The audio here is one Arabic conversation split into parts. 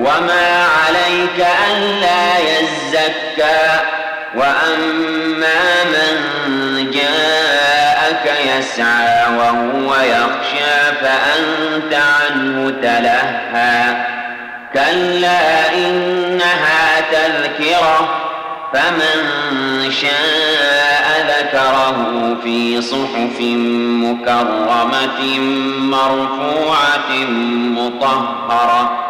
وما عليك ألا يزكى وأما من جاءك يسعى وهو يخشى فأنت عنه تلهى كلا إنها تذكرة فمن شاء ذكره في صحف مكرمة مرفوعة مطهرة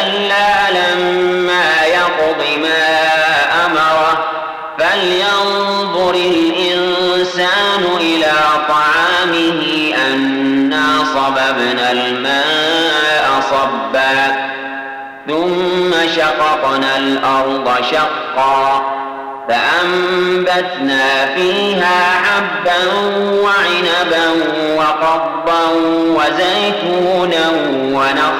كلا لما يقض ما أمره فلينظر الإنسان إلى طعامه أنا صببنا الماء صبا ثم شققنا الأرض شقا فأنبتنا فيها حبا وعنبا وقضبا وزيتونا ونخلا